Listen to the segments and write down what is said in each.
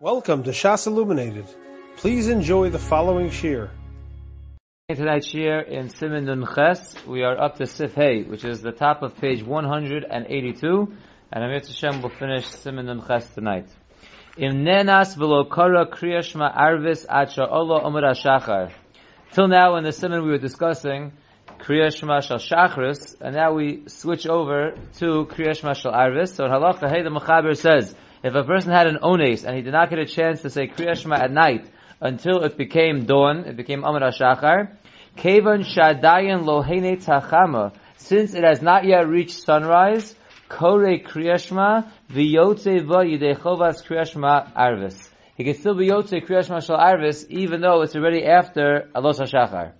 Welcome to Shas Illuminated. Please enjoy the following shir. Tonight's shir in Siman Nun Ches, we are up to Sif Hey, which is the top of page 182, and Amir Hashem will finish Siman Nun Ches tonight. Im nenas v'lo kara kriya shma arvis ad sha'ola omer shachar. Till now in the Siman we were discussing kriya shma shal shachris, and now we switch over to kriya shma shal arvis. So halacha, hey, the Mechaber says, if a person had an ones and he did not get a chance to say Kriya Shema at night until it became dawn, it became Amar HaShachar, Kevan Shadayan Lohene Tachama, since it has not yet reached sunrise, Kore Kriya Shema, V'yotze Va Yidechovas Kriya Shema Arvis. He can still be Yotze Kriya Shema Shal Arvis, even though it's already after Alos HaShachar.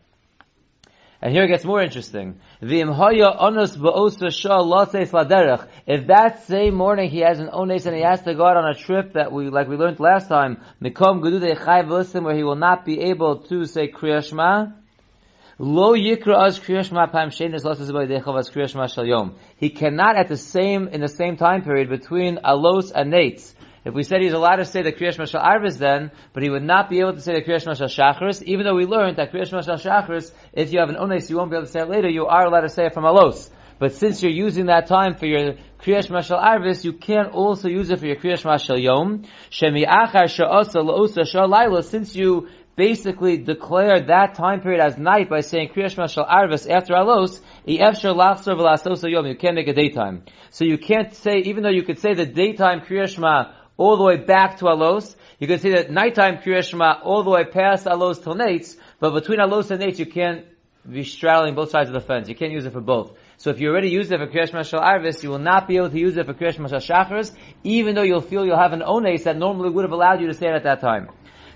And here it gets more interesting. If that same morning he has an ones and he has to go out on a trip that we, like we learned last time, where he will not be able to say Kriyashma, Lo yikra az kriyashma pam. He cannot at the same, in the same time period between alos and nates, if we said he's allowed to say the Kriyash Mashal Arvis then, but he would not be able to say the Kriyash Mashal Shachris, even though we learned that Kriyash Mashal Shachris, if you have an Ones, you won't be able to say it later, you are allowed to say it from Alos. But since you're using that time for your Kriyash Mashal Arvis, you can't also use it for your Kriyash Mashal Yom. Shemi Achar Sha'layla, since you basically declare that time period as night by saying Kriyash Mashal Arvis after Alos, you can't make a daytime. So you can't say, even though you could say the daytime Kriyash all the way back to Alos. You can see that nighttime Kriya Shema all the way past Alos till Nates, but between Alos and Nates you can't be straddling both sides of the fence. You can't use it for both. So if you already use it for Kriya Shema Shal Arvis, you will not be able to use it for Kriya Shema Shal Shachris, even though you'll feel you'll have an ones that normally would have allowed you to say it at that time.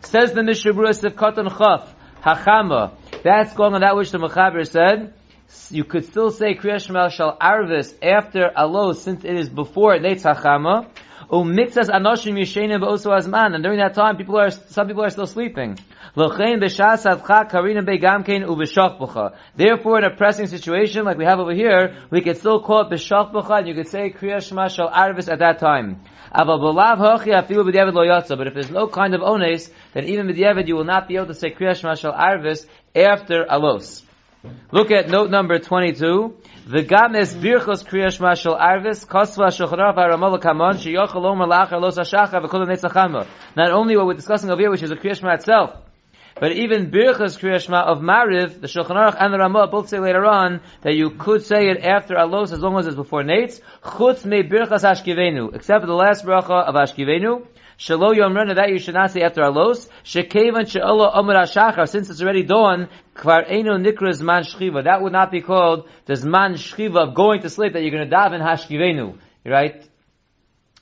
Says the Mishabura Sif Katan Chaf, Hachama. That's going on that which the Mechaber said. You could still say Kriya Shema Shal Arvis after Alos since it is before Nates Hachama. Oh, Umiktas anoshim yishenim ba'osu azman. And during that time, people are, some people are still sleeping. Therefore, in a pressing situation like we have over here, we could still call it b'shach and you could say kriya shema shal arvis at that time. But if there's no kind of ones, then even b'diavad you will not be able to say kriya shema shal arvis after alos. Look at note number 22. The games birchos kriyash mashal arvis kosva shochrav haramal kamon sheyochel omer lacher los hashacha v'kol netzachama. Not only what we're discussing over here, which is a kriyashma itself, but even birchos kriyashma of mariv, the Shulchan Aruch and the Ramah both say later on that you could say it after alos as long as it's before nates. Chutz me birchas ashkivenu, except for the last bracha of ashkivenu. Shalo Yomrena, that you should not say after Alos. Shekevan She'olo Omer HaShachar, since it's already dawn, Kvar Eno Nikra Zman Shchiva. That would not be called the Zman Shchiva of going to sleep, that you're going to daven Hashkivenu. Right?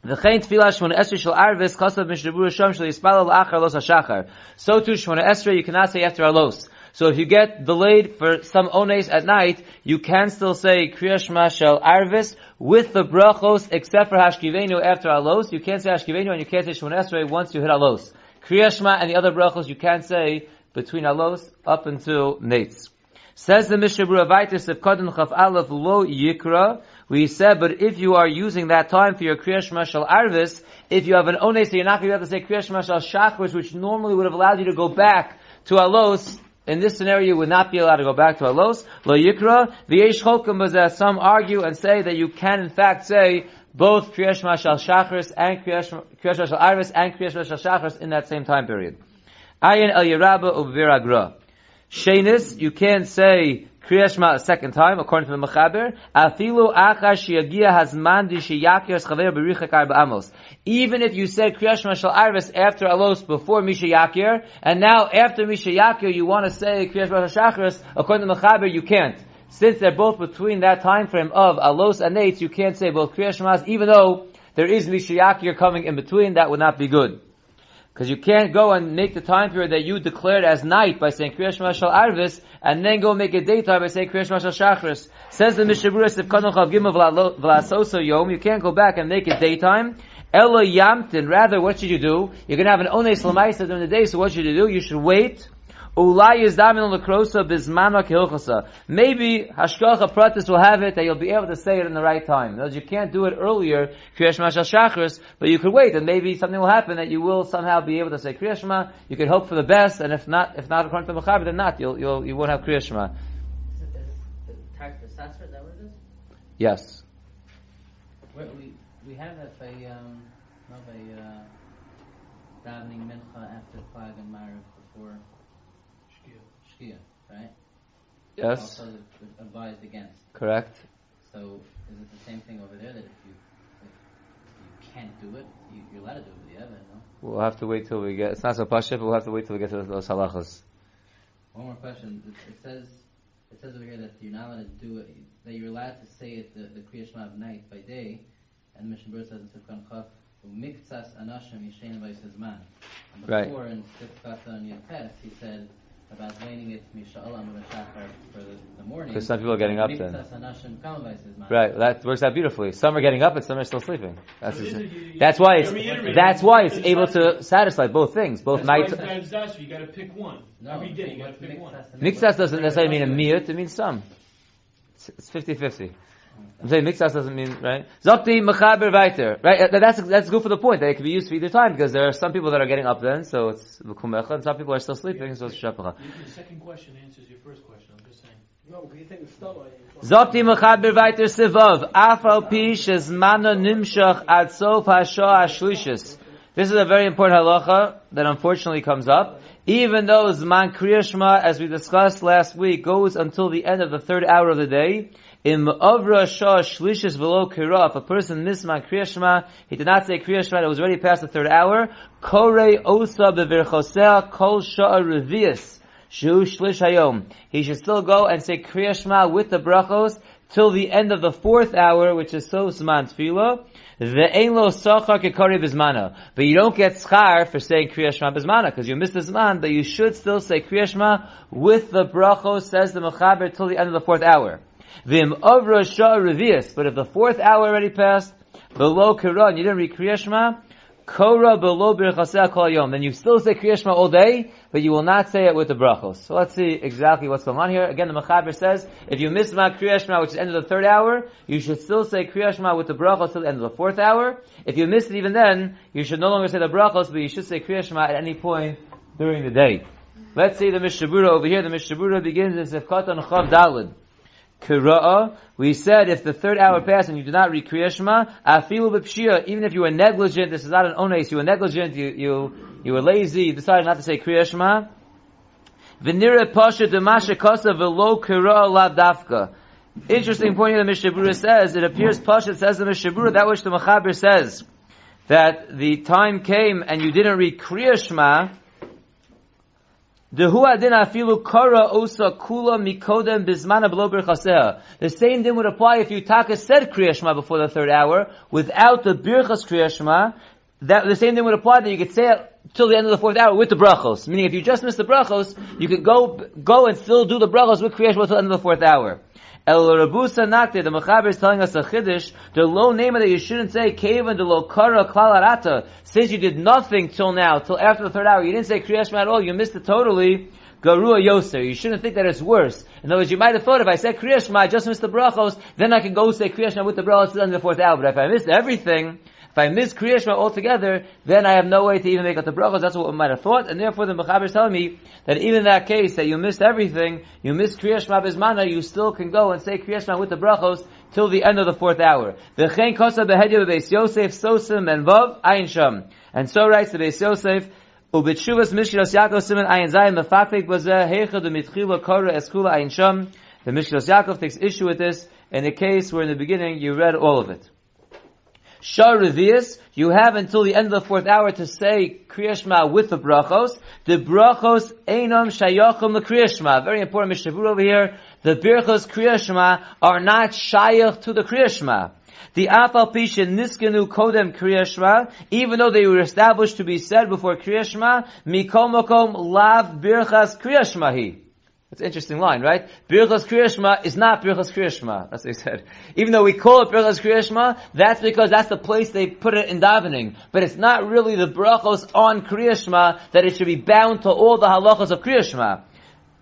V'chein tefillah shmona esrei shel arvis kasav mishnebur shom shel yispalel achar los hashachar. So too shmona esrei you cannot say after alos. So if you get delayed for some ones at night, you can still say Kriya Shema Shel Arvis with the brachos except for Hashkivenu after Alos. You can't say Hashkivenu and you can't say Shemon Esrei once you hit Alos. Kriya Shema and the other brachos you can't say between Alos up until Nates. Says the Mishnah Buravaitis of Kadon Chaf Aleph Lo Yikra, we said, but if you are using that time for your Kriya Shema Shel Arvis, if you have an Ones, so you're not going to be able to say Kriya Shema Shel Shachris, which normally would have allowed you to go back to Alos, in this scenario, you would not be allowed to go back to Alos. Lo Yikra, the Yesh some argue and say that you can in fact say both Kriyash Mashal Shachris and Kriyash Mashal Arvis and Kriyash Mashal Shachris in that same time period. Ayin El Yerabba Uviragra. Shenis, you can't say Kriyashma a second time, according to the Mechaber. Afilu achar shiyagia hazman. Even if you said Kriyashma shal arvis after alos before Misha Yakir, and now after Misha Yakir you want to say Kriyashma shal shachris, according to the Mechaber, you can't. Since they're both between that time frame of alos and nates, you can't say both Kriyashmas, even though there is Misha Yakir coming in between, that would not be good. Because you can't go and make the time period that you declared as night by saying Kriyash Mashal Arvis, and then go make it daytime by saying Kriyash Mashal Shachris. Says the Kadon Chav Gimel Vlasoso Yom, you can't go back and make it daytime. Elo Yamtin, rather, what should you do? You're to have an Ones Lamaisa during the day, so what should you do? You should wait Ulay yizdamin lekrosa bizmana. Maybe hashkacha pratis will have it that you'll be able to say it in the right time. In words, you can't do it earlier, Kriyash Mashal Shachris, but you could wait and maybe something will happen that you will somehow be able to say Kriyash Shema. You could hope for the best, and if not, if not according to the Mechaber, then not. You'll, you'll, you won't have Kriyash Shema. Is it, is it the Tark Sasra, is that what it is? Yes. We, we have that by, um, no, by, uh, davening mincha after Plag and Mariv before Shkia, right? Yes. Also advised against. Correct. So is it the same thing over there that if you if you can't do it, you, you're allowed to do it with the Evan, no? We'll have to wait till we get, it's not so pashit, but we'll have to wait till we get to those halachas. One more question. It, it says it says over here that you're not allowed to do it. That you're allowed to say it the, the Kriya Shema of night by day, and the Mishnah Berurah says in Sifkan Chaf, "Umiktsas anashim yishen man." And Right. before in Sifkat on Yafes, he said about waning it misha'olam v'shachar for the, the morning. Because some people are getting up then. Miktsas anashim kama v'yisez man. Right, that works out beautifully. Some are getting up and some are still sleeping. That's, So isn't it- that's why it's, that's why it's it's able to satisfy both things, both That's why night. it's not disaster. You got to pick one No, every day. You got to pick one. miktsas and Mixas doesn't necessarily mean a miyut, it means some. It's 50-50. I'm saying mixas doesn't mean, right? Zokti mechaber weiter. Right? Uh, that's, that's good for the point, that it can be used for either time, because there are some people that are getting up then, so it's v'kumecha, and some people are still sleeping, so it's shapacha. The second question answers your first question. I'm just saying. No, but you think it's still like. Zokti mechaber weiter sivav. Afal pi shezmano nimshach ad sof hashoah ashlishis. This is a very important halacha that unfortunately comes up. Even though Zman Kriyashma, as we discussed last week, goes until the end of the third hour of the day, in Ma'avra Shah Shlishis Velo Kira, if a person missed Man Kriyashma, he did not say Kriyashma, it was already past the third hour, Kore Osa Bevirchosea Kol Shah Revius. Shu Shlish Hayom. He should still go and say Kriyashma with the brachos till the end of the fourth hour, which is so Zman Tefillah. The ein lo kekari bizmana. But you don't get schar for saying Kriya Shema bizmana, because you missed the Zman, but you should still say Kriya Shema with the brachos, says the Mechaber, till the end of the fourth hour. Vim avra shah revius. But if the fourth hour already passed, below Kiran, you didn't read Kora below birchaseh kol yom. Then you still say Kriya Shema all day, but you will not say it with the brachos. So let's see exactly what's going on here. Again, the Mechaber says, if you miss Ma Kriya Shema, which is the end of the third hour, you should still say Kriya Shema with the brachos till the end of the fourth hour. If you miss it even then, you should no longer say the brachos, but you should say Kriya Shema at any point during the day. Let's see the Mishabura over here. The Mishabura begins in Sefkat on Chav Dalid. Kira'a, we said if the third hour passed and you did not read Kriya Shema, afilu b'pshia, even if you were negligent, this is not an ones, you were negligent, you, you, you were lazy, you decided not to say Kriya Shema, v'nira pasha demasha kasa v'lo kira'a la dafka. Interesting point here the Mishabura says, it appears pasha says the Mishabura, that which the Mechaber says, that the time came and you didn't read Kriya Shema, the adin afilu kara osa kula mikodem bismana below birchaseh. The same thing would apply if you taka said Kriya Shema before the third hour without the birchas Kriya Shema. That the same thing would apply that you could say it till the end of the fourth hour with the brachos. Meaning, if you just missed the brachos, you could go go and still do the brachos with Kriya Shema till the end of the fourth hour. El Rabusa Nakte, the Mechaber is telling us a chiddush, the low name that you shouldn't say, Kavan the lo kara klalarata, since you did nothing till now, till after the third hour, you didn't say Kriya Shema at all, you missed it totally, Garua Yoser. You shouldn't think that it's worse. In other words, you might have thought if I said Kriya Shema, I just missed the brachos, then I can go say Kriya Shema with the brachos till the end of the fourth hour. But if I missed everything, if I miss Kriya Shema altogether, then I have no way to even make up the brachos. That's what we might have thought. And therefore the Mechaber is telling me that even in that case, that you missed everything, you missed Kriya Shema Bismana, you still can go and say Kriya Shema with the brachos till the end of the fourth hour. And so writes the Beis Yosef, Ubitshuvas Mishkilos Yaakov. The Mishkilos Yaakov takes issue with this in the case where in the beginning you read all of it. Shah Revius, you have until the end of the fourth hour to say Kriya Shema with the brachos. The brachos einam shayachim the Shema. Very important Mishavur over here. The brachos Kriya Shema are not shayach to the Kriya Shema. The afal pisha niskanu kodem Kriya Shema, even though they were established to be said before Kriya Shema, mikol makom lav birchas Kriya Shema hi. That's an interesting line, right? Birchas Kriyashma is not Birchas Kriyashma. That's what he said. Even though we call it Birchas Kriyashma, that's because that's the place they put it in davening. But it's not really the brachos on Kriyashma that it should be bound to all the halachos of Kriyashma.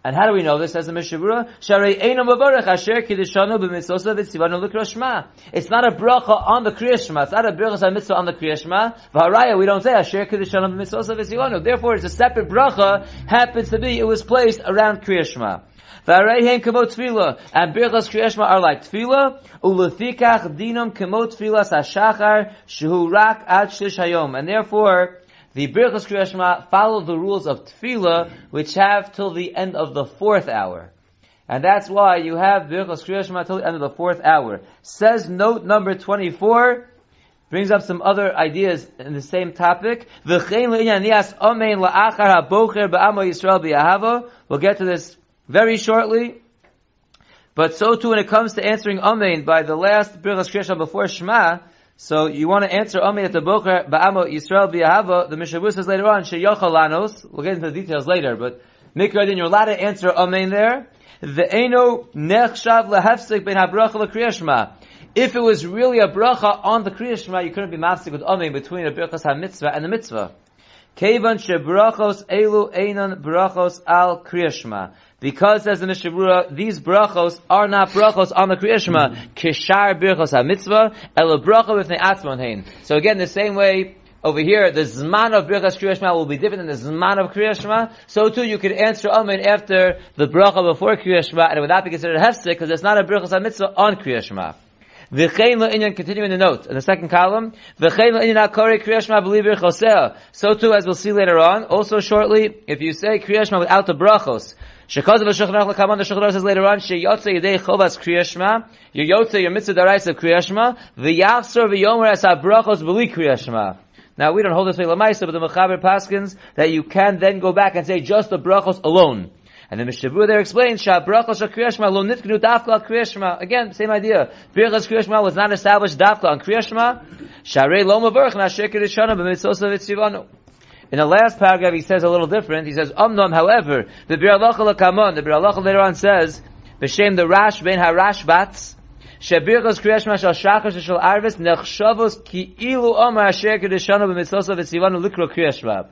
And how do we know this? As the Mishabura, Sharei Eino Mavarech Asher Kiddishanu B'Mitzosa V'Tzivanu L'Kriyashma. It's not a bracha on the Kriyashma. It's not a bracha mitzvah on the Kriyashma. V'Haraya, we don't say Asher Kiddishanu B'Mitzosa V'Tzivanu. Therefore, it's a separate bracha. Happens to be, it was placed around Kriyashma. V'Harayhem Kamo Tefillah. And Birchas Kriyashma are like Tefillah. Ulefikach Dinam Kamo Tefillah Sashachar Shehu Rak Ad Shlish Hayom. And therefore, the Birchas Kriyashma follow the rules of Tefillah, which have till the end of the fourth hour. And that's why you have Birchas Kriyashma till the end of the fourth hour. Says note number 24, brings up some other ideas in the same topic. We'll get to this very shortly. But so too when it comes to answering Amen by the last Birchas Kriyashma before Shema, so you want to answer Omi at the Boker Ba'amo Yisrael B'Yahava. The Mishabur says later on Sheyochal Lanos. We'll get into the details later, but Mikra you're allowed to answer Amen there. The Eno Nechshav Lehefsik Ben HaBracha LeKriyashma. If it was really a bracha on the Kriyashma, you couldn't be mafsik with Amen between a Birchas HaMitzvah and the Mitzvah. Kevan shebrachos elu einan brachos al kriyashma. Because, says the Mishabura, these brachos are not brachos on the kriyashma. Kishar brachos ha-mitzvah, el bracha with atzmon hein. So again, the same way, over here, the zman of brachas kriyashma will be different than the zman of kriyashma. So too, you could answer amen after the bracha before kriyashma, and it would not be considered hefsek, because it's not a brachos ha-mitzvah on kriyashma. V'chein la'inyan, continuing the note, in the second column, v'chein la'inyan akari kriyashma b'libir chosea. So too, as we'll see later on, also shortly, if you say kriyashma without the brachos, Shekaz of Shulchan Aruch the Shulchan says later on, Sheyotze Yedei Chovas Kriyashma, your Yotze, your Mitzvah Darais of Kriyashma, V'yavsor v'yomer as ha-brachos b'li Kriyashma. Now we don't hold this way lamaisa, but the Mechaber Paskins, that you can then go back and say just the brachos alone. And the Mishabur there explains, Shah brachos kriyashma lo nitknu dafka kriyashma. Again, same idea. Brachos kriyashma was not established dafka on kriyashma. Sharei lo mavarch na sheker ishana b'mitzosa v'tzivanu. In the last paragraph, he says a little different. He says, Omnom, however, the Bir Lakamon, the Bir later on says, B'Shem the Rash ben Harash Bats, Shebirchos Kriyash Mashal Shachar Shal Arvis, Nechshavos Ki Ilu Omar Asher Kedeshanu B'Mitzosa V'Tzivanu Likro Kriyash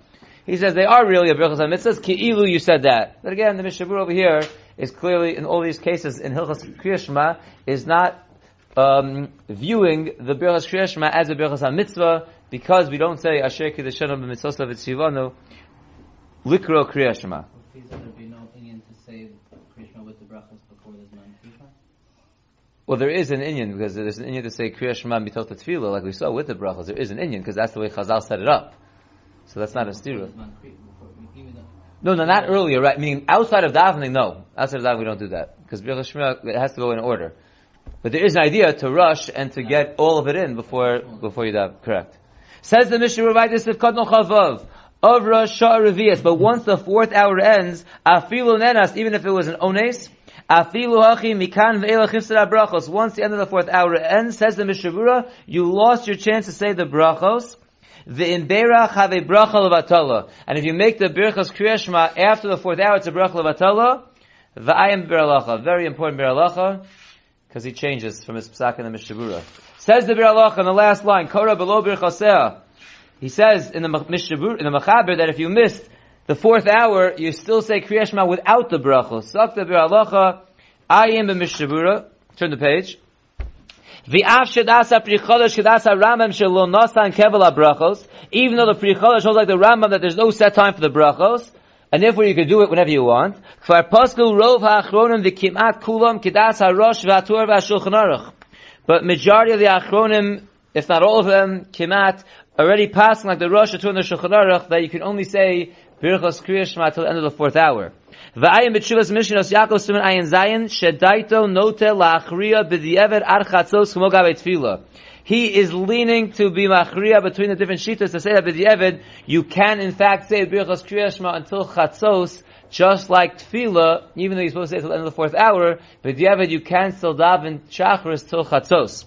He says they are really a HaMitzvahs. Ki Ilu, you said that. But again, the Mishabur over here is clearly, in all these cases, in Hilchos Kriyashma, is not um, viewing the Birchos Kriyashma as a Birchos HaMitzvah, because we don't say Asher Kedeshanu B'Mitzosa V'Tzivanu Likro Kriyashma. Please, there be no opinion to say Krishma with the brachas before the Zman Well, there is an inyan because there's an inyan to say Kriya Shema mitot tefillah, like we saw with the brachas. There is an inyan because that's the way Chazal set it up. So that's not a stira. Zman Kri- before- even though- No, no, not earlier, right? Meaning outside of davening, no. Outside of davening, we don't do that because Kriya Shema it has to go in order. But there is an idea to rush and to get all of it in before before you daven. Correct. Says the Mishnah Ravaitis of Kadno Chavav. Avra Shah Revias, but once the fourth hour ends, Afilu Nenas, even if it was an Ones, Afilu Hachi Mikan Ve'elachim Brachos. Once the end of the fourth hour ends, says the Mishavura, you lost your chance to say the Brachos. The Imberach have a Bracha Levatala. And if you make the Birchas Kriyashma after the fourth hour, it's a Bracha Levatala. The Ayam Beralacha. Very important Beralacha. Because he changes from his psak in the Mishavura. Says the Beralacha in the last line, Kora below Birchasea. He says in the Mishabur, in the Machaber that if you missed the fourth hour, you still say Kriyashma without the brachos. Sakta am ayim b'mishabura. Turn the page. V'af shedasa prichodesh kedasa Rambam shelo nosan kevel brachos. Even though the prichodesh holds like the Rambam that there's no set time for the brachos, and therefore you can do it whenever you want. Rov ha'achronim v'kimat kulam kedas ha'rosh v'atur v'ashulchan aruch. But majority of the achronim, if not all of them, kimat, already passing like the Rosh Hashanah the Shulchan Aruch that you can only say Birchos Kriya Shema till the end of the fourth hour. V'ayim b'tshuvas mishinos Yaakov Siman Ayin Zayin shedaito note la'achriya b'di'evet ar chatzos k'mo tefillah. He is leaning to be machriya between the different shitas to say that b'di'evet you can in fact say Birchos Kriya Shema until chatzos just like tefillah, even though you're supposed to say it till the end of the fourth hour, but Yevid you can still daven chachris till chatzos.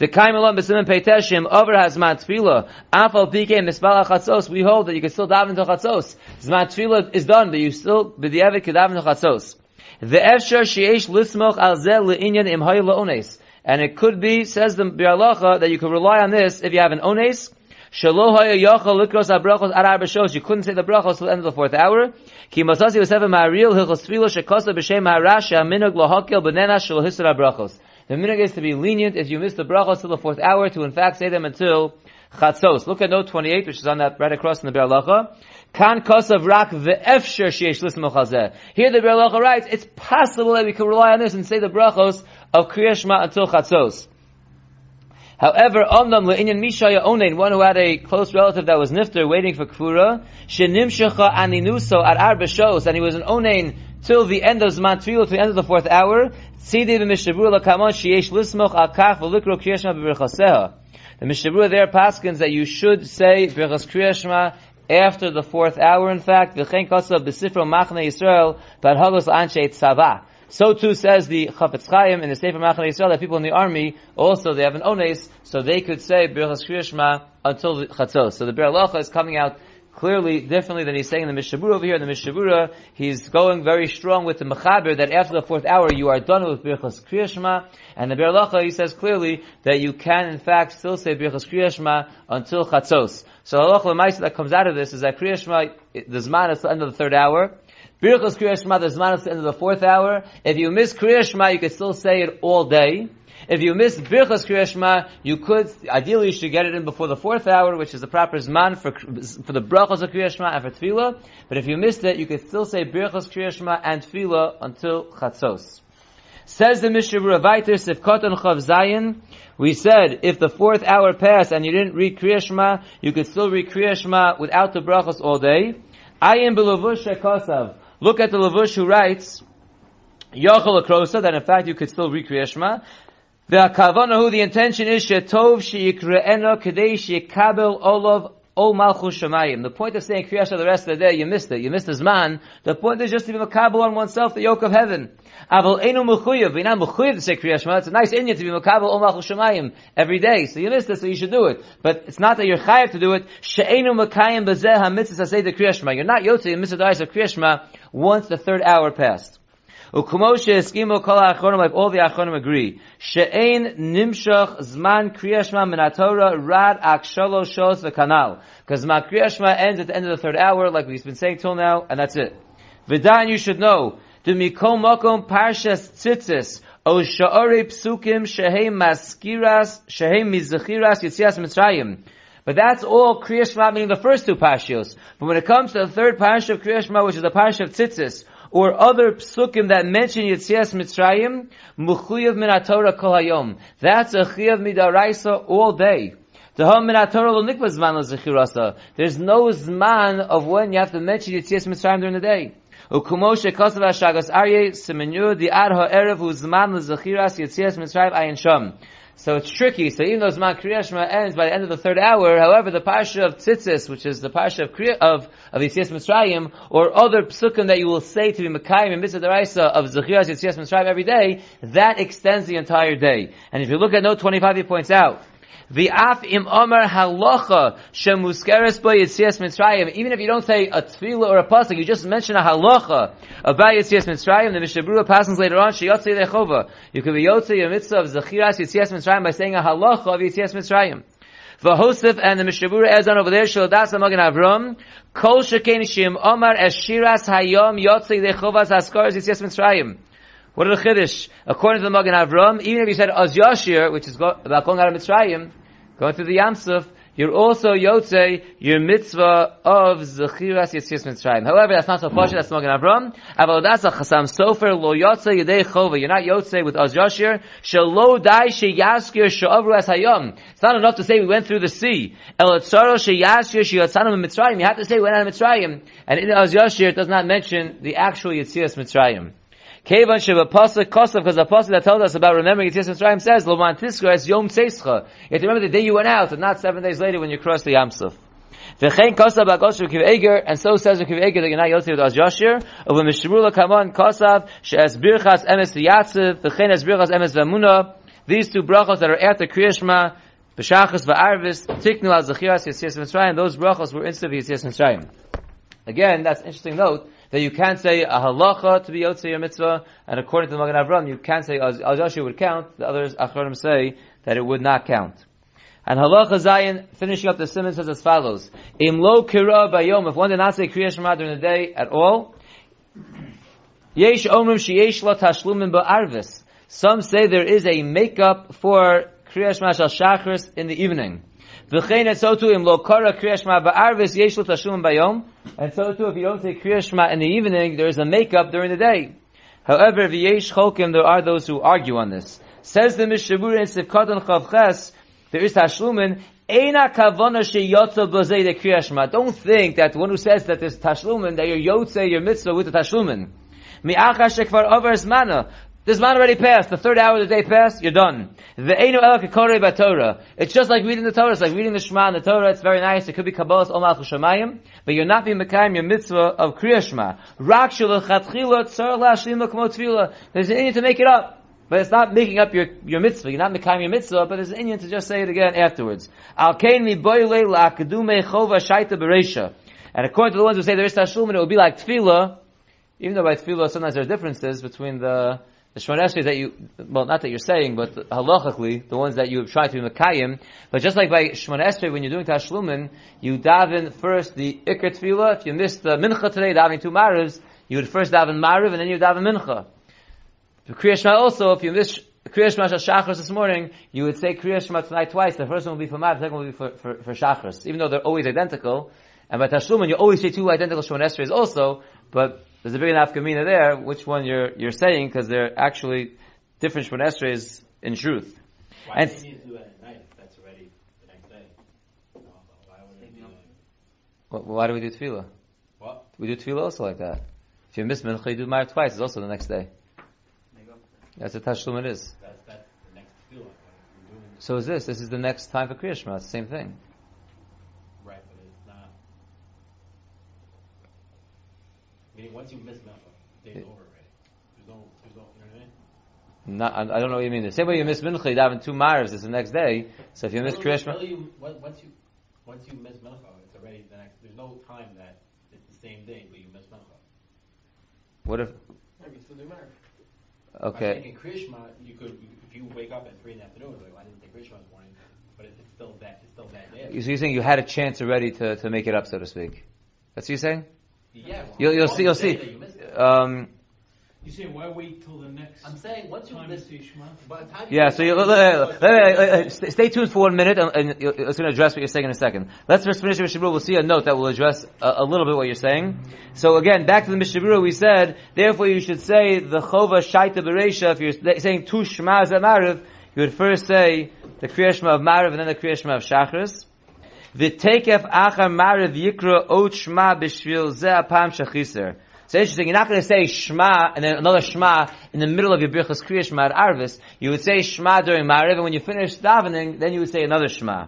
The Kaimelon B'Siman Peiteshim over has Zman Tefillah. Afal Pike Mispala Chatzos. We hold that you can still daven to Chatzos. Zman Tefillah is done, but you still b'di'evet can daven to Chatzos. The efshar sheyesh lismoch al zeh le'inyan im hay la'ones. And it could be, says the Bialacha, that you could rely on this if you have an ones. Shalo haya yachal likros abrachos ar arba. You couldn't say the brachos till the end of the fourth hour. Ki masasi seven ma'aril hilchos tefillah shekosa b'shem ha'rasha minog lahakel b'nena shalo hisar abrachos. The minog is to be lenient if you miss the brachos till the fourth hour to in fact say them until chatzos. Look at note 28, which is on that right across in the Bialacha. Kan kosav rak ve'efsher sheyesh hazeh. Here the Bialacha writes, it's possible that we can rely on this and say the brachos of Kriya Shema until chatzos. However, Omnam le'inyan Mishaya Onein, one who had a close relative that was nifter waiting for Kfura, shenimshecha aninuso at arba shos, and he was an Onein till the end of Zman Tfilah, to the end of the fourth hour, tzidi b'mishabur lakamon sheyesh lismoch al kach v'likro Kriya Shema b'berchaseha. The Mishabur there paskins that you should say Birchas Kriya Shema after the fourth hour, in fact, v'chein kosav b'sifro machne Yisrael, but hagos anshe tzavah. So too says the Chafetz Chaim in the Sefer Machane Yisrael that people in the army also they have an ones, so they could say Birchas Kriya Shema until the Chatzos. So the Bir is coming out clearly differently than he's saying in the Mishabura over here. In the Mishabura, he's going very strong with the Mechaber that after the fourth hour you are done with Birchas Kriya Shema, and the Bir he says clearly that you can in fact still say Birchas Kriya Shema until Chatzos. So the halacha that comes out of this is that Kriya Shema, the Zman is the end of the third hour. Birchas Kriya Shema, the Zman is the end of the fourth hour. If you miss Kriya Shema, you could still say it all day. If you miss Birchas Kriya Shema, you could, ideally you should get it in before the fourth hour, which is the proper Zman for, for the Brachos of Kriya Shema and for Tefillah. But if you missed it, you could still say Birchas Kriya Shema and Tefillah until Chatzos. Says the Mishnah Ravaiter Sifkotan Chav Zayin, we said if the fourth hour passed and you didn't read Kriya Shema, you could still read Kriya Shema without the brachos all day. I am b'levush kosav. Look at the Levush who writes, Yochel Akrosa, that in fact you could still Kriya Shema. The who the intention is Shetov Sheyikre'ena Kadei Sheyikabel Olav Ol Malchus Shemayim. The point of saying Kriya Shema the rest of the day, you missed it. You missed his man. The point is just to be makabel on oneself the yoke of heaven. Aval Enu Mechuyev. We're not Mechuyev to say Kriya Shema. It's a nice inyan to be makabel Ol Malchus Shemayim every day. So you missed it, so you should do it. But it's not that you're chayav to do it. She'enu Mekayim Bezeh HaMitzvah Say the Kriya Shema. You're not Yotze, you missed the of Kriya Shema once the third hour passed. Ukumoshe eskimo kol ha'achronim, like all the achronim agree. She'ein nimshach zman kriyashma minatora rad akshalo shos v'kanal. Because zman kriyashma ends at the end of the third hour, like we've been saying till now, and that's it. V'dan you should know, the mikom mokom parshas tzitzis, o sha'ore psukim shehei maskiras, shehei mizachiras yitzias mitzrayim. But that's all Kriya Shema, meaning the first two parshas. But when it comes to the third parsha of Kriya Shema, which is the parsha of Tzitzis, or other psukim that mention Yitzias Mitzrayim, Muchuyav min Torah kol hayom. That's a chiyav midaraisa all day. There's no zman of when you have to mention Yitzias Mitzrayim during the day. So it's tricky. So even though Zman Kriya Shema ends by the end of the third hour, however, the Parsha of Tzitzis, which is the Parsha of Kriya, of, of Yitzias Mitzrayim, or other psukim that you will say to be Mekayim and Mitzvah Daraisa of Zechias Yitzias Mitzrayim every day, that extends the entire day. And if you look at note 25, he points out, af im omer halacha shemuskeres bo Yitzias Mitzrayim. Even if you don't say a tefillah or a pasuk, you just mention a halacha about Yitzias Mitzrayim. The Mishabura passes later on sheyotzei lechova. You could be yotzei your mitzvah of zechiras Yitzias Mitzrayim by saying a halacha of Yitzias Mitzrayim. V'hosef and the Mishabura adds on over there Shodas Magen Avram Kol Sheken Shim Omar Eshiras Hayom Yotzei Lechovas Haskaras Yitzias Mitzrayim. What are the chiddush? According to the Magen Avram, even if you said Az Yashir, which is about going out of Mitzrayim, going through the Yamsuf, you're also Yotze, your mitzvah of Zechiras Yitzias Mitzrayim. However, that's not so posh, that's Magen Avram. Aval that's a Chasam Sofer, lo Yotze Yedei Chova. You're not Yotze with Az Yashir. Shelo Dai Sheyaskir She'avru Es Hayom. It's not enough to say we went through the sea. El Etzaro Sheyaskir Sheyatzanu Mitzrayim. You have to say we went out of Mitzrayim. And in Az Yashir, it does not mention the actual Yitzias Mitzrayim. Kevan Shiva Pasuk Kosav, because the Pasuk that told us about remembering Yitzias Mitzrayim says, Loman es Yom Tzeischa. You have to remember the day you went out, and not seven days later when you crossed the Yam Yamsuf. V'chein kosav ba'kos Rekiv Eger, and so says Rekiv Eger that you're not Yosef with Az Yashir, of a Mishrula Kamon kosav, she'es birchas emes v'yatziv, v'chein es birchas emes v'amuna, these two brachos that are after Kriyashma, b'shachas v'arvis, tiknu al zechiras Yitzias Mitzrayim, those brachos were instant Yitzias Mitzrayim. Again, that's interesting note that you can't say a halacha to be yotze your mitzvah, and according to the Magen Avram, you can't say Az Yashir would count. The others achronim say that it would not count. And halacha zayin, finishing up the simon says as follows: Im lo kira bayom. If one did not say kriya shema during the day at all, yesh omrim sheyesh. Some say there is a makeup for kriya shema shal shachris in the evening. V'chein et so too im lo kara kriya shema ba'arvis yesh lo tashlumin bayom. And so too, if you don't say kriya shema in the evening, there is a makeup during the day. However, v'yesh chokim, there are those who argue on this. Says the Mishabur in Sivkadon Chavches, there is Tashlumin, Eina kavana sheyotza b'zei de kriyashma. Don't think that one who says that there's Tashlumin, that you're yotze, your mitzvah with the Tashlumin. Mi'acha shekvar over mana. This man already passed. The third hour of the day passed. You're done. The einu el kakore Torah. It's just like reading the Torah. It's like reading the Shema and the Torah. It's very nice. It could be kabbalas omal chushamayim, but you're not being mekayim your mitzvah of l'kmo tefillah. There's an inyan to make it up. But it's not making up your, your mitzvah. You're not making your mitzvah, but there's an inyan to just say it again afterwards. Al. And according to the ones who say there is tashlumin, it would be like tefillah, even though by tefillah sometimes there are differences between the the Esrei that you, well, not that you're saying, but halachically, the ones that you have tried to be Mekayim, but just like by Shemon Esrei, when you're doing Tashlumin, you daven first the Iker Tefillah, if you missed the Mincha today, davening two Marivs, you would first daven Mariv, and then you daven Mincha. The Kriya Shema also, if you miss Kriya Shema Shachris this morning, you would say Kriya Shema tonight twice, the first one will be for Mariv, the second one will be for, for, for Shachris, even though they're always identical, and by Tashlumin, you always say two identical Shemon Esreis also, but there's a big enough kamina there, which one you're, you're saying, because they're actually different Shemon Esreis in truth. Why And- do you need to do that at night if that's already the next day? No, Why would it be like, Wh- Why do we do tefillah? what? We do tefillah also like that. If you miss mincha, you do Mariv twice, it's also the next day. That's what Tashlum it is. That's, that's the next feel like You're doing, So is this, this is the next time for Kriya Shema, it's the same thing. right, but it's not. Meaning once you miss Melcha, day's Yeah. over already. There's no, there's no, you know what I mean? Not, I, I don't know what you mean. The same way you miss mincha, you daven two Marivs, it's the next day. So if you miss No, Kriya Shema, no, Once you, once you miss Melcha, it's already the next, there's no time that it's the same day, but you miss Melcha. what if, Maybe still do marriage. I okay. think in Krishma, you could, if you wake up at three in the afternoon, like, I didn't take Krishma this morning, but it- it's still that, it's still that day. So you're saying you had a chance already to, to make it up, so to speak. That's what you're saying? Yeah. well, You'll, you'll see, you'll see. you. Um, You say why wait till the next I'm saying once you time to miss, say Shema? by the time you Yeah, so you, it, let, let- stay stay tuned for one minute, and, and you- it's going to address what you're saying in a second. Let's first finish the Mishabura. We'll see a note that will address a, a little bit what you're saying. So again, back to the Mishabura, we said, therefore you should say the Chova Shaita Beresha, if you're saying two Shmas at Mariv, you would first say the Kriya Shema of Mariv and then the Kriya Shema of Shachris. V'tekef achar Mariv yikra ot Shema b'shvil ze apam shachiser. So interesting, you're not going to say Shema and then another Shema in the middle of your Birchas Kriya Shema at Arvis. You would say Shema during Mariv, and when you finish davening, then you would say another Shema.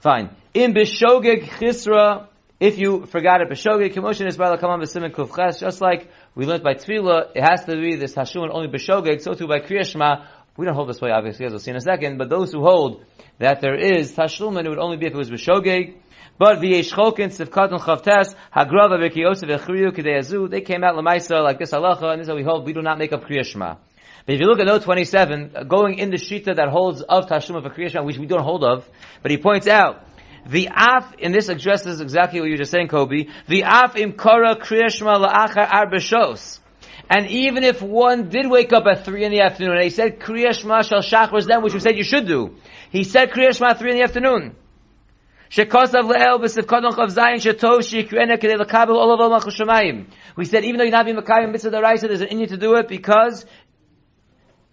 Fine. In Bishogeg Chisra, if you forgot it, Bishogeg, Kemoshin is Bala Kaman B'Simen Kufches, just like we learned by Tefillah, it has to be this Hashum only Bishogeg, so too by Kriya Shema, we don't hold this way, obviously, as we'll see in a second, but those who hold that there is Tashlumin, it would only be if it was Bishogeg, but v'yesh chokin sivkat and chavtes hagrava v'kiyosef v'chriyu k'deyazu they came out lemaisa like this halacha and this is how we hold we do not make up kriya shema. But if you look at note 27, uh, going in the shita that holds of tashuma for kriya shema, which we don't hold of, but he points out the af and this addresses exactly what you were just saying, Kobe. The af im kara kriya shema la'achar arbeshos. And even if one did wake up at three in the afternoon and he said kriya shema shal shachris then, which we said you should do, he said kriya shema three in the afternoon. We said even though you're not being Makayim mitzvah daraisa, there's an inyan to do it because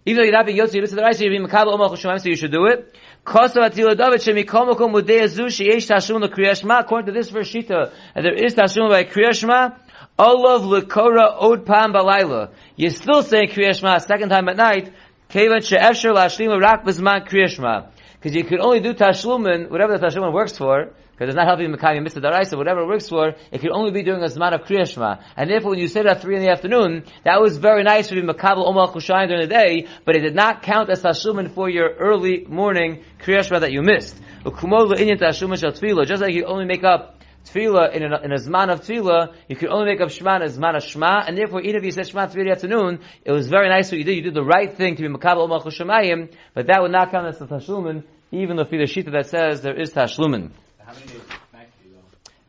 even though you're not being Yotzi Makabel ol malchus so you should do it. Kosav atila david shemikol mokom mudei azu sheyesh tashum lekriya shema. According to this verse shita, and there is tashum by kriya shema. Olav lekora od pam balayla. You're still saying kriya shema a second time at night. Kevan she'efshar lashlim rak b'zman kriya shema. Because you could only do tashlumin, whatever the tashlumin works for, because it's not helping Mekayim Mitzvah Daraisa, whatever it works for, it could only be doing a Zman of Kriya Shema. And therefore when you said at 3 in the afternoon, that was very nice for you Makabal Omal Chushayim during the day, but it did not count as tashlumin for your early morning Kriya Shema that you missed. Just like you only make up tefillah in in a zman of tefillah, you could only make up shema in a zman of shema, and therefore even if you said shema tefillah in the afternoon, it was very nice what you did. You did the right thing to be makabel shemayim, but that would not count as the tashlumin, even the shita that says there is tashlumin. How many days back do you go?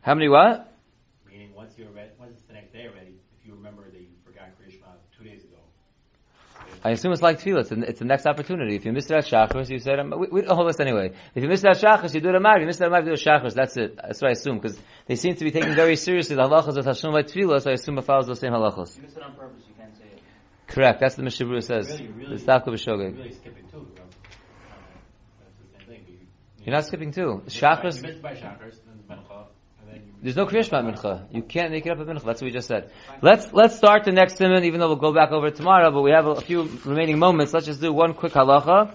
How many what? Meaning, once you're ready, once it's the next day already, if you remember that you forgot Kriya Shema two days ago. I assume it's like tefillah. It's, the- it's the next opportunity. If you missed it at shachris, you said, we, we, oh, hold this anyway. If you missed it at shachris, you do it at If you missed it at Magriv, you do it at shachris. That's it. That's what I assume. Because they seem to be taking very seriously the halachas of Hashem by tefillah, so I assume it follows the same halachas. You miss it on purpose, you can't say it. Correct. That's what the Mishabura says. Really, really, The Stavka you're B'shogeg. really skipping two. bro. That's the same thing. but You, You're not skipping two. You missed by- Shachris, You missed by Shachris, then Mencha, and then you. There's no Kriya Shema mincha. You can't make it up at mincha. That's what we just said. Let's, let's start the next simon, even though we'll go back over tomorrow, but we have a, a few remaining moments. Let's just do one quick halacha.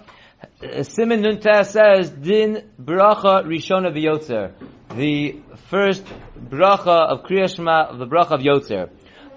Uh, Siman Nunta says, Din bracha rishona v'yotzer. The first bracha of Kriya of the bracha of Yotzer.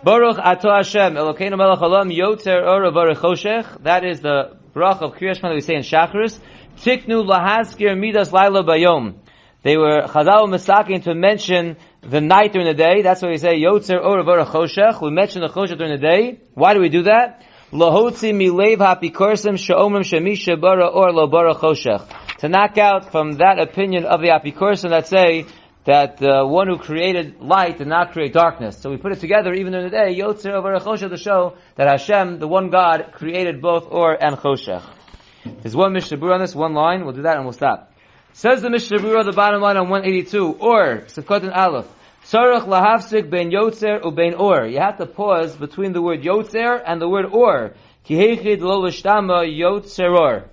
Baruch ato Hashem, Elokeinu melech olam, Yotzer or choshech. That is the bracha of Kriya Shema that we say in Shachris. Tiknu lahaskir midas laila bayom. They were Chazal Masakin to mention the night during the day. That's why we say Yotzer or Avara Choshech. We mention the Choshech during the day. Why do we do that? Lahotzi milev hapikorsim she'omrim shemisha bara or lo bara choshech. To knock out from that opinion of the apikorsim that say that the one who created light did not create darkness. So we put it together even during the day, Yotzer over Choshech to show that Hashem, the one God, created both Or and Choshech. There's one Mishnah on this, one line, we'll do that and we'll stop. Says the Mishnah Berurah, the bottom line on 182, or, Sefkot and Aleph, Tzarech lahafsik ben yotzer u ben or. You have to pause between the word yotzer and the word or. Ki heichid lo l'shtama yotzeror.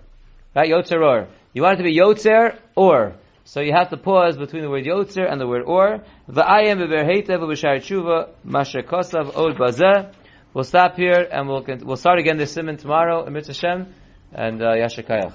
Right, yotzer or. You want it to be yotzer or. So you have to pause between the word yotzer and the word or. V'ayem beberheitev u'b'shar tshuva masher kosav od bazeh. We'll stop here and we'll, we'll start again this simon tomorrow in Mitzvah Shem and uh, Yashakayach.